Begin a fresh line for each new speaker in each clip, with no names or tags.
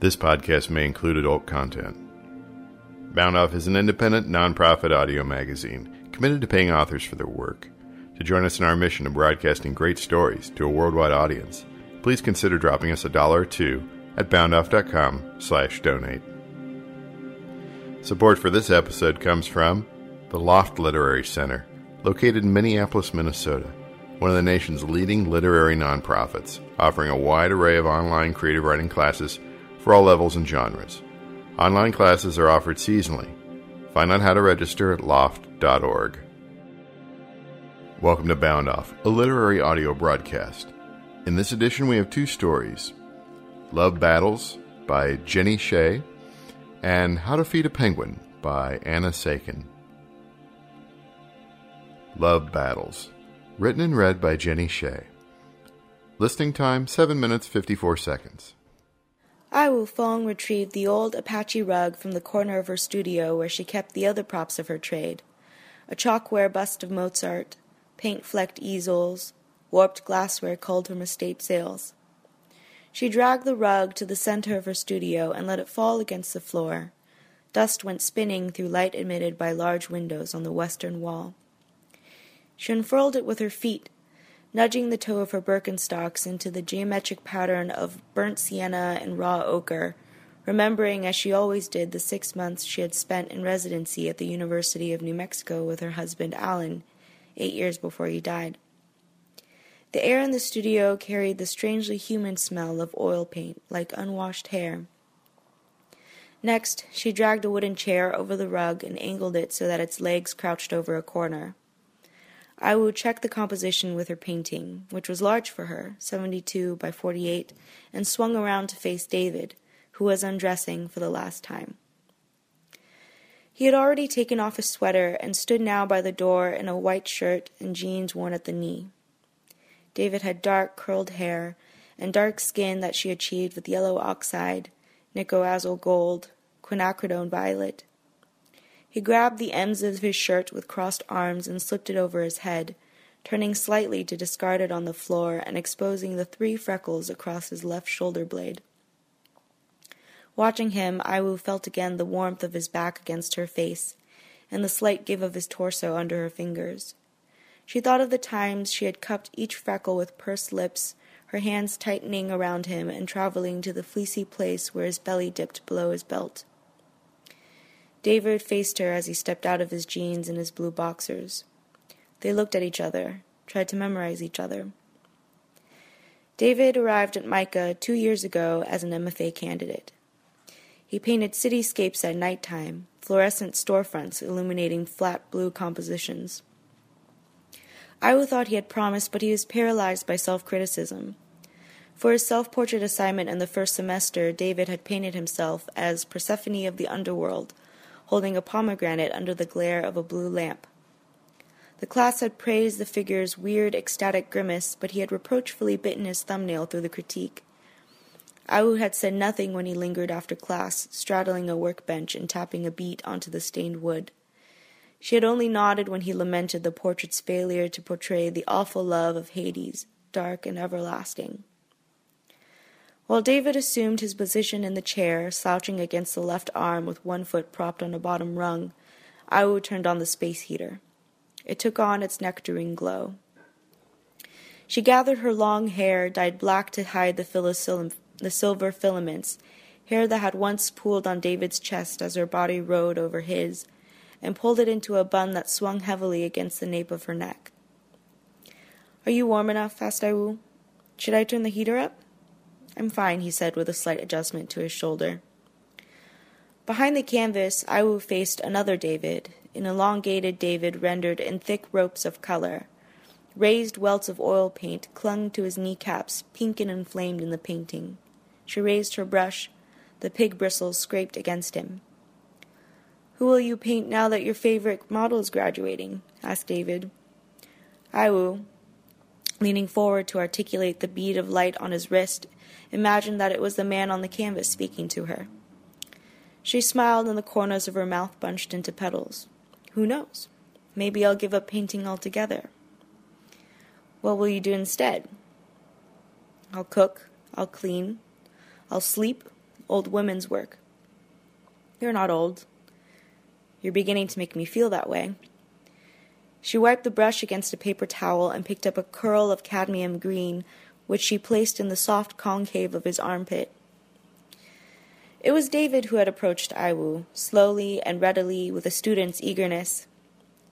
This podcast may include adult content. Bound Off is an independent, nonprofit audio magazine committed to paying authors for their work. To join us in our mission of broadcasting great stories to a worldwide audience, please consider dropping us a dollar or two at boundoff.com slash donate. Support for this episode comes from the Loft Literary Center, located in Minneapolis, Minnesota, one of the nation's leading literary nonprofits, offering a wide array of online creative writing classes for all levels and genres. Online classes are offered seasonally. Find out how to register at loft.org. Welcome to Bound Off, a literary audio broadcast. In this edition, we have two stories Love Battles by Jenny Xie and How to Feed a Penguin by Anna Saikin. Love Battles, written and read by Jenny Xie. Listing time 7 minutes 54 seconds.
Ai Wu Feng retrieved the old Apache rug from the corner of her studio where she kept the other props of her trade a chalkware bust of Mozart, paint flecked easels, warped glassware culled from estate sales. She dragged the rug to the center of her studio and let it fall against the floor. Dust went spinning through light emitted by large windows on the western wall. She unfurled it with her feet nudging the toe of her Birkenstocks into the geometric pattern of burnt sienna and raw ochre, remembering as she always did the six months she had spent in residency at the University of New Mexico with her husband Alan, eight years before he died. The air in the studio carried the strangely human smell of oil paint, like unwashed hair. Next, she dragged a wooden chair over the rug and angled it so that its legs crouched over a corner. Ai Wu check the composition with her painting, which was large for her, 72 by 48, and swung around to face David, who was undressing for the last time. He had already taken off his sweater and stood now by the door in a white shirt and jeans worn at the knee. David had dark, curled hair and dark skin that she achieved with yellow oxide, nickel azo gold, quinacridone violet, he grabbed the ends of his shirt with crossed arms and slipped it over his head, turning slightly to discard it on the floor and exposing the three freckles across his left shoulder blade. Watching him, Ai Wu felt again the warmth of his back against her face, and the slight give of his torso under her fingers. She thought of the times she had cupped each freckle with pursed lips, her hands tightening around him and traveling to the fleecy place where his belly dipped below his belt. David faced her as he stepped out of his jeans and his blue boxers. They looked at each other, tried to memorize each other. David arrived at MICA two years ago as an MFA candidate. He painted cityscapes at night time, fluorescent storefronts illuminating flat blue compositions. Ai Wu thought he had promised, but he was paralyzed by self criticism. For his self portrait assignment in the first semester, David had painted himself as Persephone of the underworld, holding a pomegranate under the glare of a blue lamp. The class had praised the figure's weird, ecstatic grimace, but he had reproachfully bitten his thumbnail through the critique. Ai had said nothing when he lingered after class, straddling a workbench and tapping a beat onto the stained wood. She had only nodded when he lamented the portrait's failure to portray the awful love of Hades, dark and everlasting. While David assumed his position in the chair, slouching against the left arm with one foot propped on a bottom rung, Ai Wu turned on the space heater. It took on its nectarine glow. She gathered her long hair, dyed black to hide the, the silver filaments, hair that had once pooled on David's chest as her body rode over his, and pulled it into a bun that swung heavily against the nape of her neck. Are you warm enough? asked Ai Wu. Should I turn the heater up? I'm fine, he said with a slight adjustment to his shoulder. Behind the canvas, Ai Wu faced another David, an elongated David rendered in thick ropes of color. Raised welts of oil paint clung to his kneecaps, pink and inflamed in the painting. She raised her brush. The pig bristles scraped against him. Who will you paint now that your favorite model is graduating? asked David. Ai Wu, leaning forward to articulate the bead of light on his wrist, imagined that it was the man on the canvas speaking to her. She smiled, and the corners of her mouth bunched into petals. Who knows? Maybe I'll give up painting altogether. What will you do instead? I'll cook, I'll clean, I'll sleep, old women's work. You're not old. You're beginning to make me feel that way. She wiped the brush against a paper towel and picked up a curl of cadmium green, which she placed in the soft concave of his armpit. It was David who had approached Aiwu, slowly and readily, with a student's eagerness.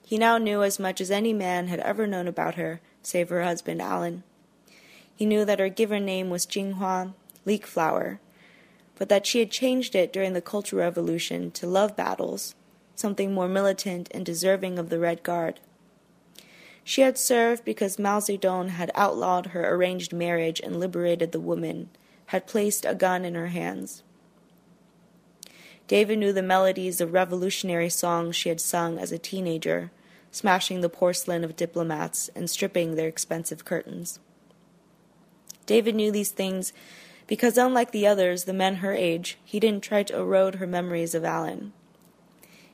He now knew as much as any man had ever known about her, save her husband Alan. He knew that her given name was Jinghua, leek flower, but that she had changed it during the Cultural Revolution to love battles, something more militant and deserving of the Red Guard. She had served because Mao Zedong had outlawed her arranged marriage and liberated the woman, had placed a gun in her hands. David knew the melodies of revolutionary songs she had sung as a teenager, smashing the porcelain of diplomats and stripping their expensive curtains. David knew these things because, unlike the others, the men her age, he didn't try to erode her memories of Alan.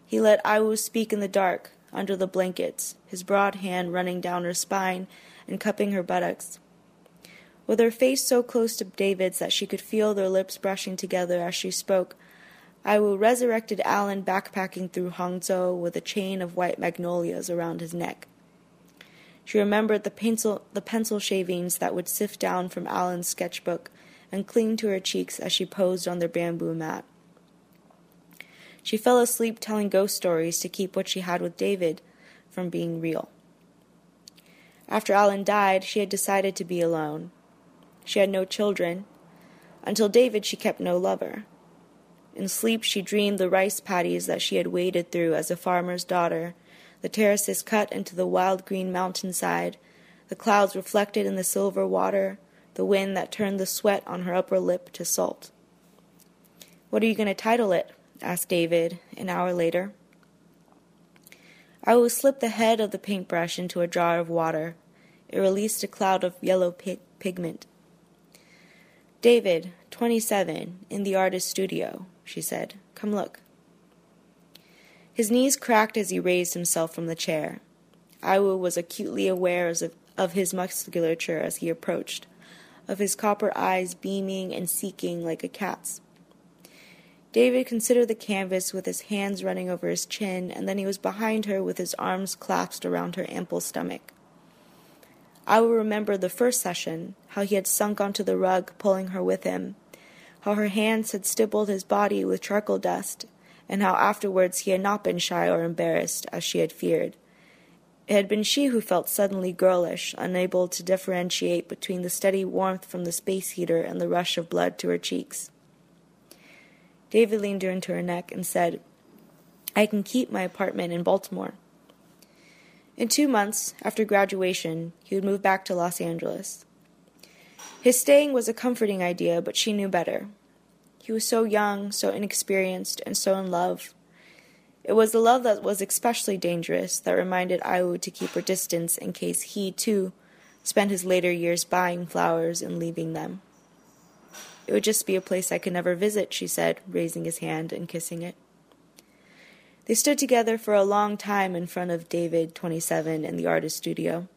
He let Aiwu speak in the dark, under the blankets, his broad hand running down her spine and cupping her buttocks. With her face so close to David's that she could feel their lips brushing together as she spoke, Aiwu resurrected Alan backpacking through Hangzhou with a chain of white magnolias around his neck. She remembered the pencil, the pencil shavings that would sift down from Alan's sketchbook and cling to her cheeks as she posed on their bamboo mat. She fell asleep telling ghost stories to keep what she had with David from being real. After Alan died, she had decided to be alone. She had no children. Until David, she kept no lover. In sleep, she dreamed the rice paddies that she had waded through as a farmer's daughter, the terraces cut into the wild green mountainside, the clouds reflected in the silver water, the wind that turned the sweat on her upper lip to salt. What are you going to title it? Asked David, an hour later. Ai Wu slip the head of the paintbrush into a jar of water. It released a cloud of yellow pigment. David, 27, in the artist's studio, she said. Come look. His knees cracked as he raised himself from the chair. Aiwu was acutely aware of, of his musculature as he approached, of his copper eyes beaming and seeking like a cat's. David considered the canvas with his hands running over his chin, and then he was behind her with his arms clasped around her ample stomach. Ai Wu remember the first session, how he had sunk onto the rug, pulling her with him, how her hands had stippled his body with charcoal dust, and how afterwards he had not been shy or embarrassed, as she had feared. It had been she who felt suddenly girlish, unable to differentiate between the steady warmth from the space heater and the rush of blood to her cheeks. David leaned her into her neck and said, I can keep my apartment in Baltimore. In two months, after graduation, he would move back to Los Angeles. His staying was a comforting idea, but she knew better. He was so young, so inexperienced, and so in love. It was the love that was especially dangerous that reminded Aiwu to keep her distance in case he, too, spent his later years buying flowers and leaving them. It would just be a place I could never visit, she said, raising his hand and kissing it. They stood together for a long time in front of David, 27, in the artist studio.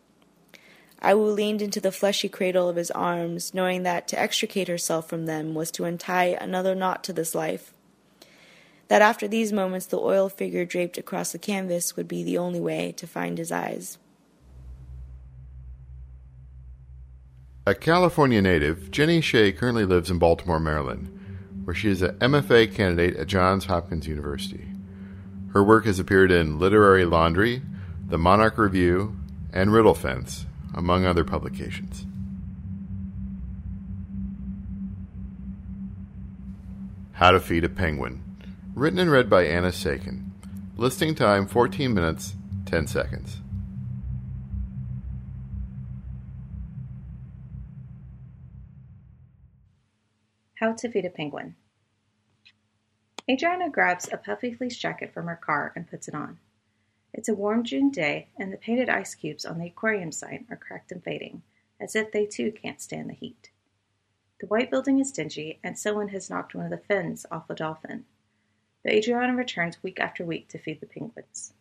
Aiwu leaned into the fleshy cradle of his arms, knowing that to extricate herself from them was to untie another knot to this life. That after these moments the oil figure draped across the canvas would be the only way to find his eyes.
A California native, Jenny Xie currently lives in Baltimore, Maryland, where she is an MFA candidate at Johns Hopkins University. Her work has appeared in Literary Laundry, The Monarch Review, and Riddle Fence, among other publications. How to Feed a Penguin, written and read by Anna Saikin. Listing time 14 minutes, 10 seconds.
How to Feed a Penguin. Adriana grabs a puffy fleece jacket from her car and puts it on. It's a warm June day, and the painted ice cubes on the aquarium sign are cracked and fading, as if they too can't stand the heat. The white building is dingy, and someone has knocked one of the fins off a dolphin. But Adriana returns week after week to feed the penguins.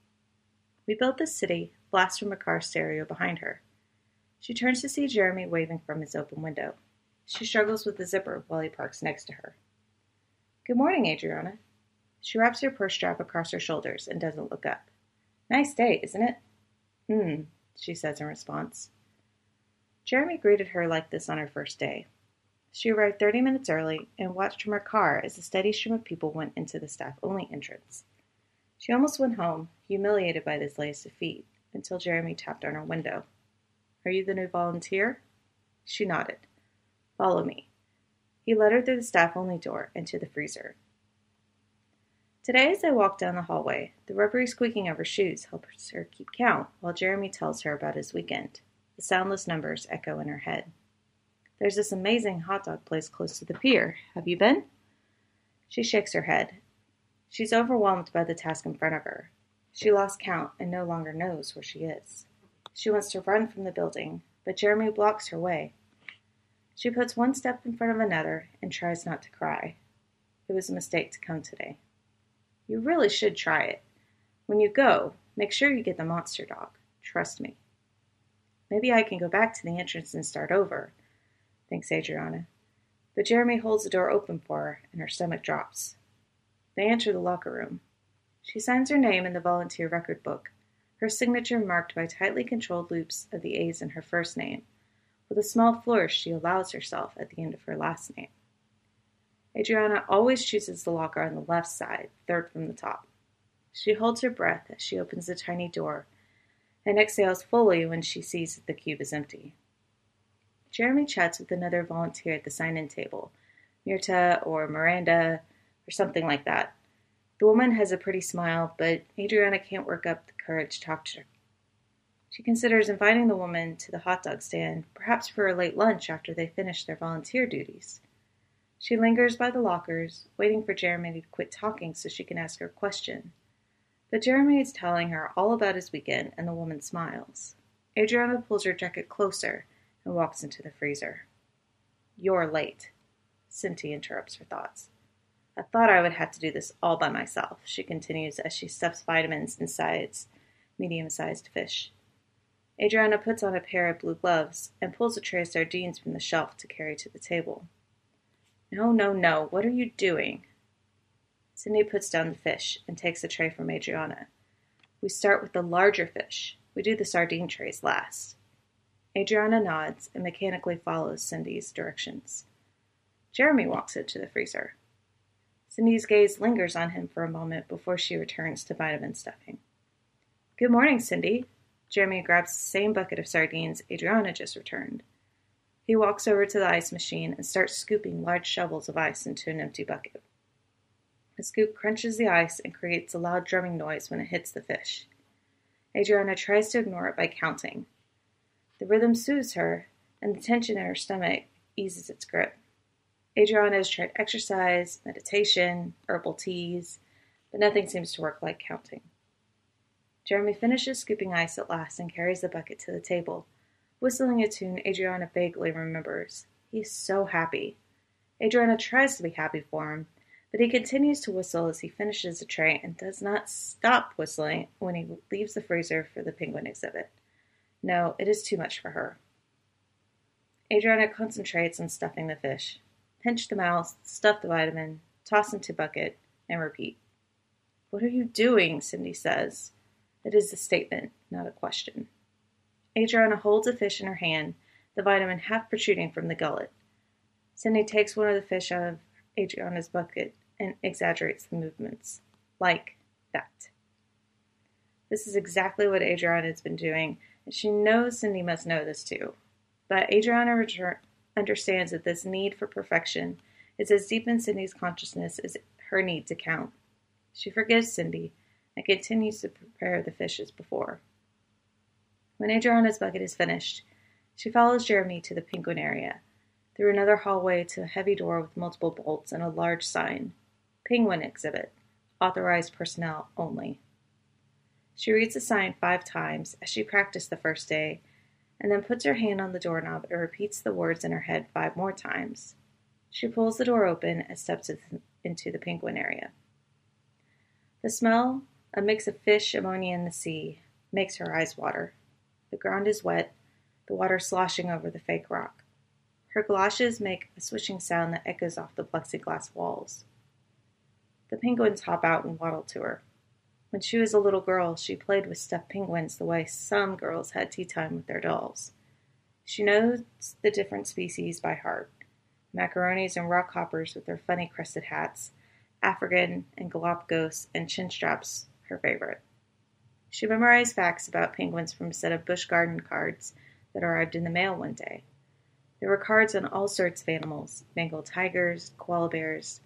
We build this city, blast from a car stereo behind her. She turns to see Jeremy waving from his open window. She struggles with the zipper while he parks next to her. Good morning, Adriana. She wraps her purse strap across her shoulders and doesn't look up. Nice day, isn't it? Hmm, she says in response. Jeremy greeted her like this on her first day. She arrived 30 minutes early and watched from her car as a steady stream of people went into the staff only entrance. She almost went home, humiliated by this latest defeat, until Jeremy tapped on her window. Are you the new volunteer? She nodded. Follow me. He led her through the staff only door and to the freezer. Today, as they walk down the hallway, the rubbery squeaking of her shoes helps her keep count while Jeremy tells her about his weekend. The soundless numbers echo in her head. There's this amazing hot dog place close to the pier. Have you been? She shakes her head. She's overwhelmed by the task in front of her. She lost count and no longer knows where she is. She wants to run from the building, but Jeremy blocks her way. She puts one step in front of another and tries not to cry. It was a mistake to come today. You really should try it. When you go, make sure you get the monster dog. Trust me. Maybe I can go back to the entrance and start over, thinks Adriana. But Jeremy holds the door open for her, and her stomach drops. They enter the locker room. She signs her name in the volunteer record book, her signature marked by tightly controlled loops of the A's in her first name, with a small flourish she allows herself at the end of her last name. Adriana always chooses the locker on the left side, third from the top. She holds her breath as she opens the tiny door and exhales fully when she sees that the cube is empty. Jeremy chats with another volunteer at the sign in table, Mirta or Miranda or something like that. The woman has a pretty smile, but Adriana can't work up the courage to talk to her. She considers inviting the woman to the hot dog stand, perhaps for a late lunch after they finish their volunteer duties. She lingers by the lockers, waiting for Jeremy to quit talking so she can ask her question. But Jeremy is telling her all about his weekend, and the woman smiles. Adriana pulls her jacket closer and walks into the freezer. You're late. Cindy interrupts her thoughts. I thought I would have to do this all by myself, she continues as she stuffs vitamins inside medium sized fish. Adriana puts on a pair of blue gloves and pulls a tray of sardines from the shelf to carry to the table. No, no, no, what are you doing? Cindy puts down the fish and takes the tray from Adriana. We start with the larger fish. We do the sardine trays last. Adriana nods and mechanically follows Cindy's directions. Jeremy walks into the freezer. Cindy's gaze lingers on him for a moment before she returns to vitamin stuffing. Good morning, Cindy. Jeremy grabs the same bucket of sardines Adriana just returned. He walks over to the ice machine and starts scooping large shovels of ice into an empty bucket. The scoop crunches the ice and creates a loud drumming noise when it hits the fish. Adriana tries to ignore it by counting. The rhythm soothes her, and the tension in her stomach eases its grip. Adriana has tried exercise, meditation, herbal teas, but nothing seems to work like counting. Jeremy finishes scooping ice at last and carries the bucket to the table, whistling a tune Adriana vaguely remembers. He's so happy. Adriana tries to be happy for him, but he continues to whistle as he finishes the tray and does not stop whistling when he leaves the freezer for the penguin exhibit. No, it is too much for her. Adriana concentrates on stuffing the fish. Pinch the mouth, stuff the vitamin, toss into bucket, and repeat. What are you doing? Cindy says. It is a statement, not a question. Adriana holds a fish in her hand, the vitamin half protruding from the gullet. Cindy takes one of the fish out of Adriana's bucket and exaggerates the movements. Like that. This is exactly what Adriana has been doing, and she knows Cindy must know this too. But Adriana understands that this need for perfection is as deep in Cindy's consciousness as her need to count. She forgives Cindy and continues to prepare the fish as before. When Adriana's bucket is finished, she follows Jeremy to the penguin area, through another hallway to a heavy door with multiple bolts and a large sign Penguin Exhibit, authorized personnel only. She reads the sign five times as she practiced the first day, and then puts her hand on the doorknob and repeats the words in her head five more times. She pulls the door open and steps into the penguin area. The smell a mix of fish, ammonia, and the sea makes her eyes water. The ground is wet, the water sloshing over the fake rock. Her galoshes make a swishing sound that echoes off the plexiglass walls. The penguins hop out and waddle to her. When she was a little girl, she played with stuffed penguins the way some girls had tea time with their dolls. She knows the different species by heart macaronis and rockhoppers with their funny crested hats, African and Galapagos and chinstraps, her favorite. She memorized facts about penguins from a set of Busch Garden cards that arrived in the mail one day. There were cards on all sorts of animals Bengal tigers, koala bears,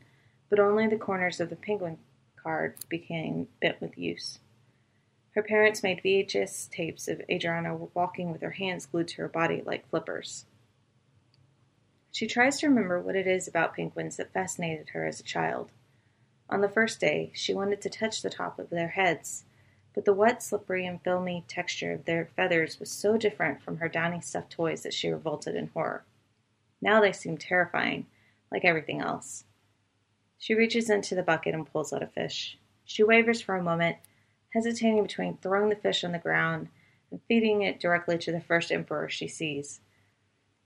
but only the corners of the penguin card became bent with use. Her parents made VHS tapes of Adriana walking with her hands glued to her body like flippers. She tries to remember what it is about penguins that fascinated her as a child. On the first day, she wanted to touch the top of their heads, but the wet, slippery, and filmy texture of their feathers was so different from her downy stuffed toys that she revolted in horror. Now they seemed terrifying, like everything else. She reaches into the bucket and pulls out a fish. She wavers for a moment, hesitating between throwing the fish on the ground and feeding it directly to the first emperor she sees.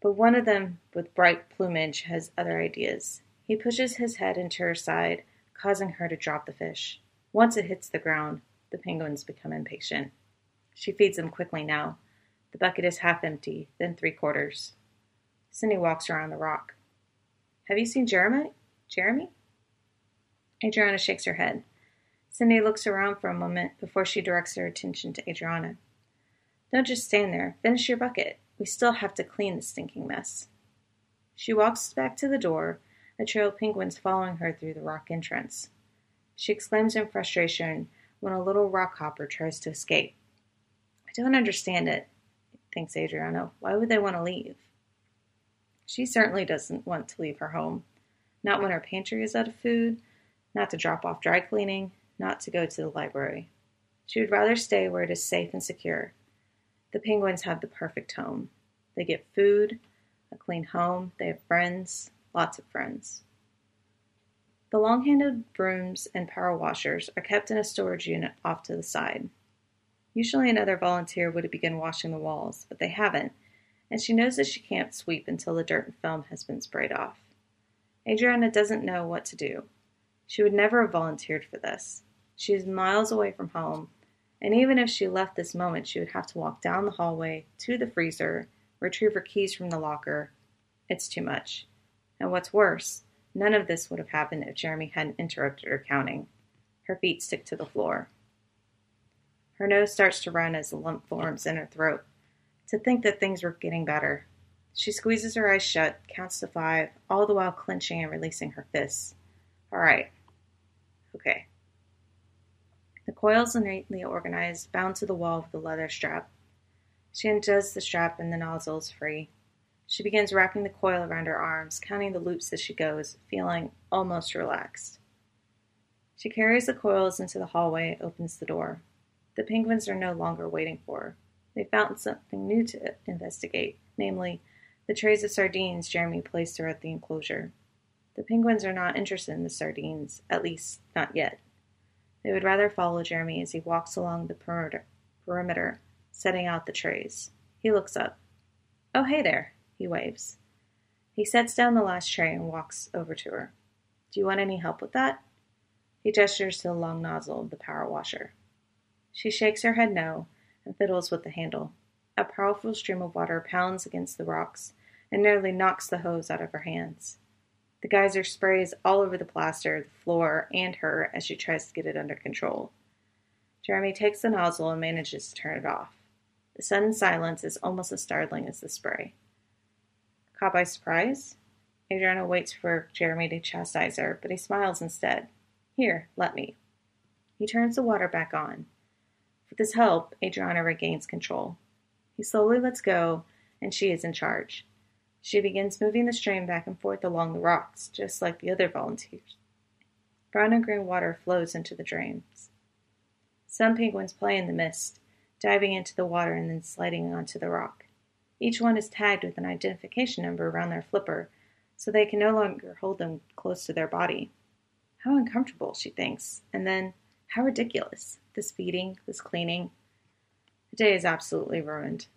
But one of them, with bright plumage, has other ideas. He pushes his head into her side, causing her to drop the fish. Once it hits the ground, the penguins become impatient. She feeds them quickly now. The bucket is half empty, then three quarters. Cindy walks around the rock. Have you seen Jeremy? Jeremy? Adriana shakes her head. Cindy looks around for a moment before she directs her attention to Adriana. Don't just stand there. Finish your bucket. We still have to clean the stinking mess. She walks back to the door, a trail of penguins following her through the rock entrance. She exclaims in frustration when a little rock hopper tries to escape. I don't understand it, thinks Adriana. Why would they want to leave? She certainly doesn't want to leave her home. Not when her pantry is out of food, not to drop off dry cleaning, not to go to the library. She would rather stay where it is safe and secure. The penguins have the perfect home. They get food, a clean home, they have friends, lots of friends. The long handled brooms and power washers are kept in a storage unit off to the side. Usually another volunteer would begin washing the walls, but they haven't, and she knows that she can't sweep until the dirt and film has been sprayed off. Adriana doesn't know what to do. She would never have volunteered for this. She is miles away from home, and even if she left this moment, she would have to walk down the hallway to the freezer, retrieve her keys from the locker. It's too much. And what's worse, none of this would have happened if Jeremy hadn't interrupted her counting. Her feet stick to the floor. Her nose starts to run as a lump forms in her throat. To think that things were getting better. She squeezes her eyes shut, counts to five, all the while clenching and releasing her fists. All right. Okay. The coils neatly organized, bound to the wall with a leather strap. She undoes the strap and the nozzle is free. She begins wrapping the coil around her arms, counting the loops as she goes, feeling almost relaxed. She carries the coils into the hallway opens the door. The penguins are no longer waiting for her. They found something new to investigate, namely, the trays of sardines Jeremy placed throughout the enclosure. The penguins are not interested in the sardines, at least not yet. They would rather follow Jeremy as he walks along the perimeter, perimeter setting out the trays. He looks up. Oh, hey there, he waves. He sets down the last tray and walks over to her. Do you want any help with that? He gestures to the long nozzle of the power washer. She shakes her head no and fiddles with the handle. A powerful stream of water pounds against the rocks and nearly knocks the hose out of her hands. The geyser sprays all over the plaster, the floor, and her as she tries to get it under control. Jeremy takes the nozzle and manages to turn it off. The sudden silence is almost as startling as the spray. Caught by surprise? Adriana waits for Jeremy to chastise her, but he smiles instead. Here, let me. He turns the water back on. With his help, Adriana regains control. He slowly lets go, and she is in charge. She begins moving the stream back and forth along the rocks, just like the other volunteers. Brown and green water flows into the drains. Some penguins play in the mist, diving into the water and then sliding onto the rock. Each one is tagged with an identification number around their flipper, so they can no longer hold them close to their body. How uncomfortable, she thinks, and then how ridiculous. This feeding, this cleaning. The day is absolutely ruined.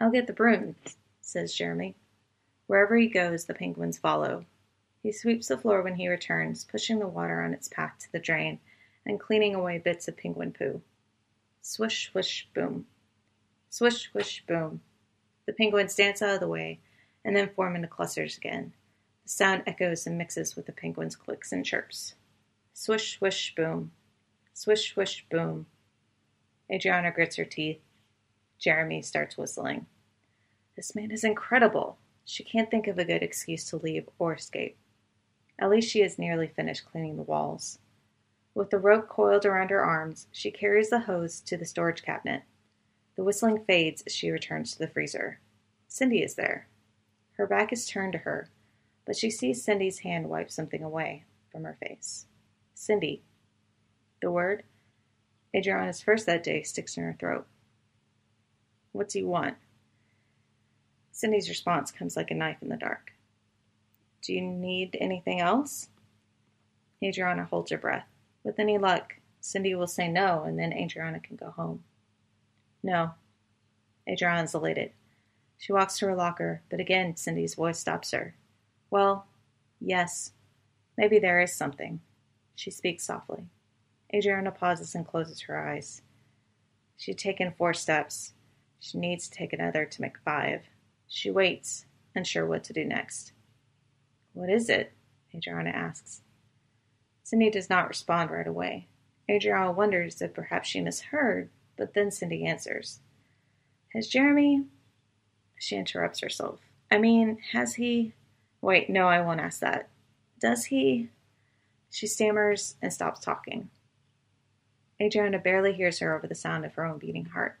I'll get the broom, says Jeremy. Wherever he goes, the penguins follow. He sweeps the floor when he returns, pushing the water on its path to the drain and cleaning away bits of penguin poo. Swish, swish, boom. Swish, swish, boom. The penguins dance out of the way and then form into clusters again. The sound echoes and mixes with the penguins' clicks and chirps. Swish, swish, boom. Swish, swish, boom. Adriana grits her teeth. Jeremy starts whistling. This man is incredible. She can't think of a good excuse to leave or escape. At least she is nearly finished cleaning the walls. With the rope coiled around her arms, she carries the hose to the storage cabinet. The whistling fades as she returns to the freezer. Cindy is there. Her back is turned to her, but she sees Cindy's hand wipe something away from her face. Cindy. The word, Adriana's first that day, sticks in her throat. What do you want? Cindy's response comes like a knife in the dark. Do you need anything else? Adriana holds her breath. With any luck, Cindy will say no, and then Adriana can go home. No. Adriana's elated. She walks to her locker, but again Cindy's voice stops her. Well, yes. Maybe there is something. She speaks softly. Adriana pauses and closes her eyes. She'd taken four steps. She needs to take another to make five. She waits, unsure what to do next. What is it? Adriana asks. Cindy does not respond right away. Adriana wonders if perhaps she misheard, but then Cindy answers. Has Jeremy. She interrupts herself. I mean, has he. Wait, no, I won't ask that. Does he. She stammers and stops talking. Adriana barely hears her over the sound of her own beating heart.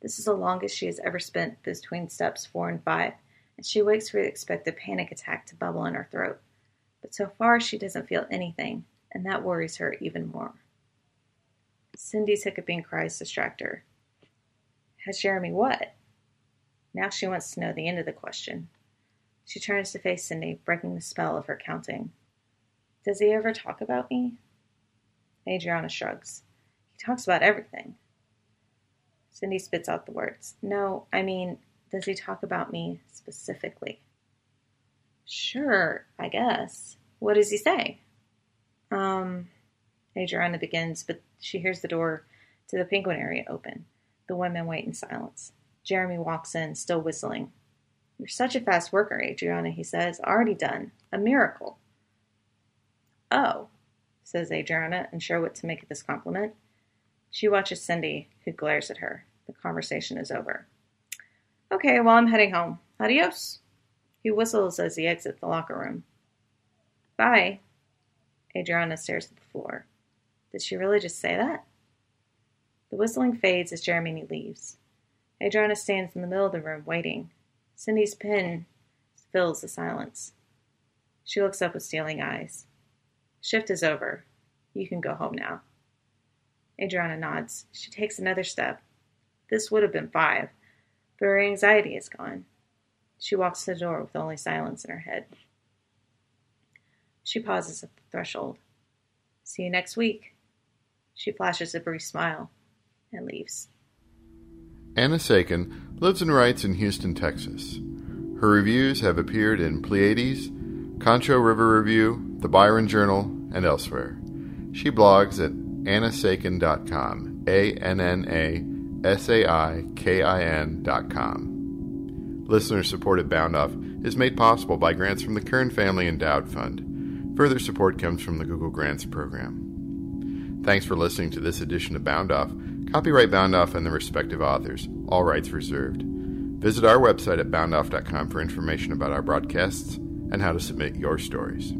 This is the longest she has ever spent between steps four and five, and she waits for the expected panic attack to bubble in her throat. But so far, she doesn't feel anything, and that worries her even more. Cindy's hiccuping cries distract her. Has Jeremy what? Now she wants to know the end of the question. She turns to face Cindy, breaking the spell of her counting. Does he ever talk about me? Adriana shrugs. He talks about everything. Cindy spits out the words. No, I mean, does he talk about me specifically? Sure, I guess. What does he say? Um, Adriana begins, but she hears the door to the penguin area open. The women wait in silence. Jeremy walks in, still whistling. You're such a fast worker, Adriana, he says. Already done. A miracle. Oh, says Adriana, unsure what to make of this compliment. She watches Cindy, who glares at her. The conversation is over. Okay, well, I'm heading home. Adios. He whistles as he exits the locker room. Bye. Adriana stares at the floor. Did she really just say that? The whistling fades as Jeremy leaves. Adriana stands in the middle of the room, waiting. Cindy's pen fills the silence. She looks up with stealing eyes. Shift is over. You can go home now. Adriana nods. She takes another step. This would have been five, but her anxiety is gone. She walks to the door with only silence in her head. She pauses at the threshold. See you next week. She flashes a brief smile and leaves.
Anna Saikin lives and writes in Houston, Texas. Her reviews have appeared in Pleiades, Concho River Review, The Byron Journal, and elsewhere. She blogs at annasaikin.com, A N N A S A I K I N.com. Listener supported Bound Off is made possible by grants from the Kern Family Endowed Fund. Further support comes from the Google Grants Program. Thanks for listening to this edition of Bound Off. Copyright Bound Off and the respective authors, all rights reserved. Visit our website at boundoff.com for information about our broadcasts and how to submit your stories.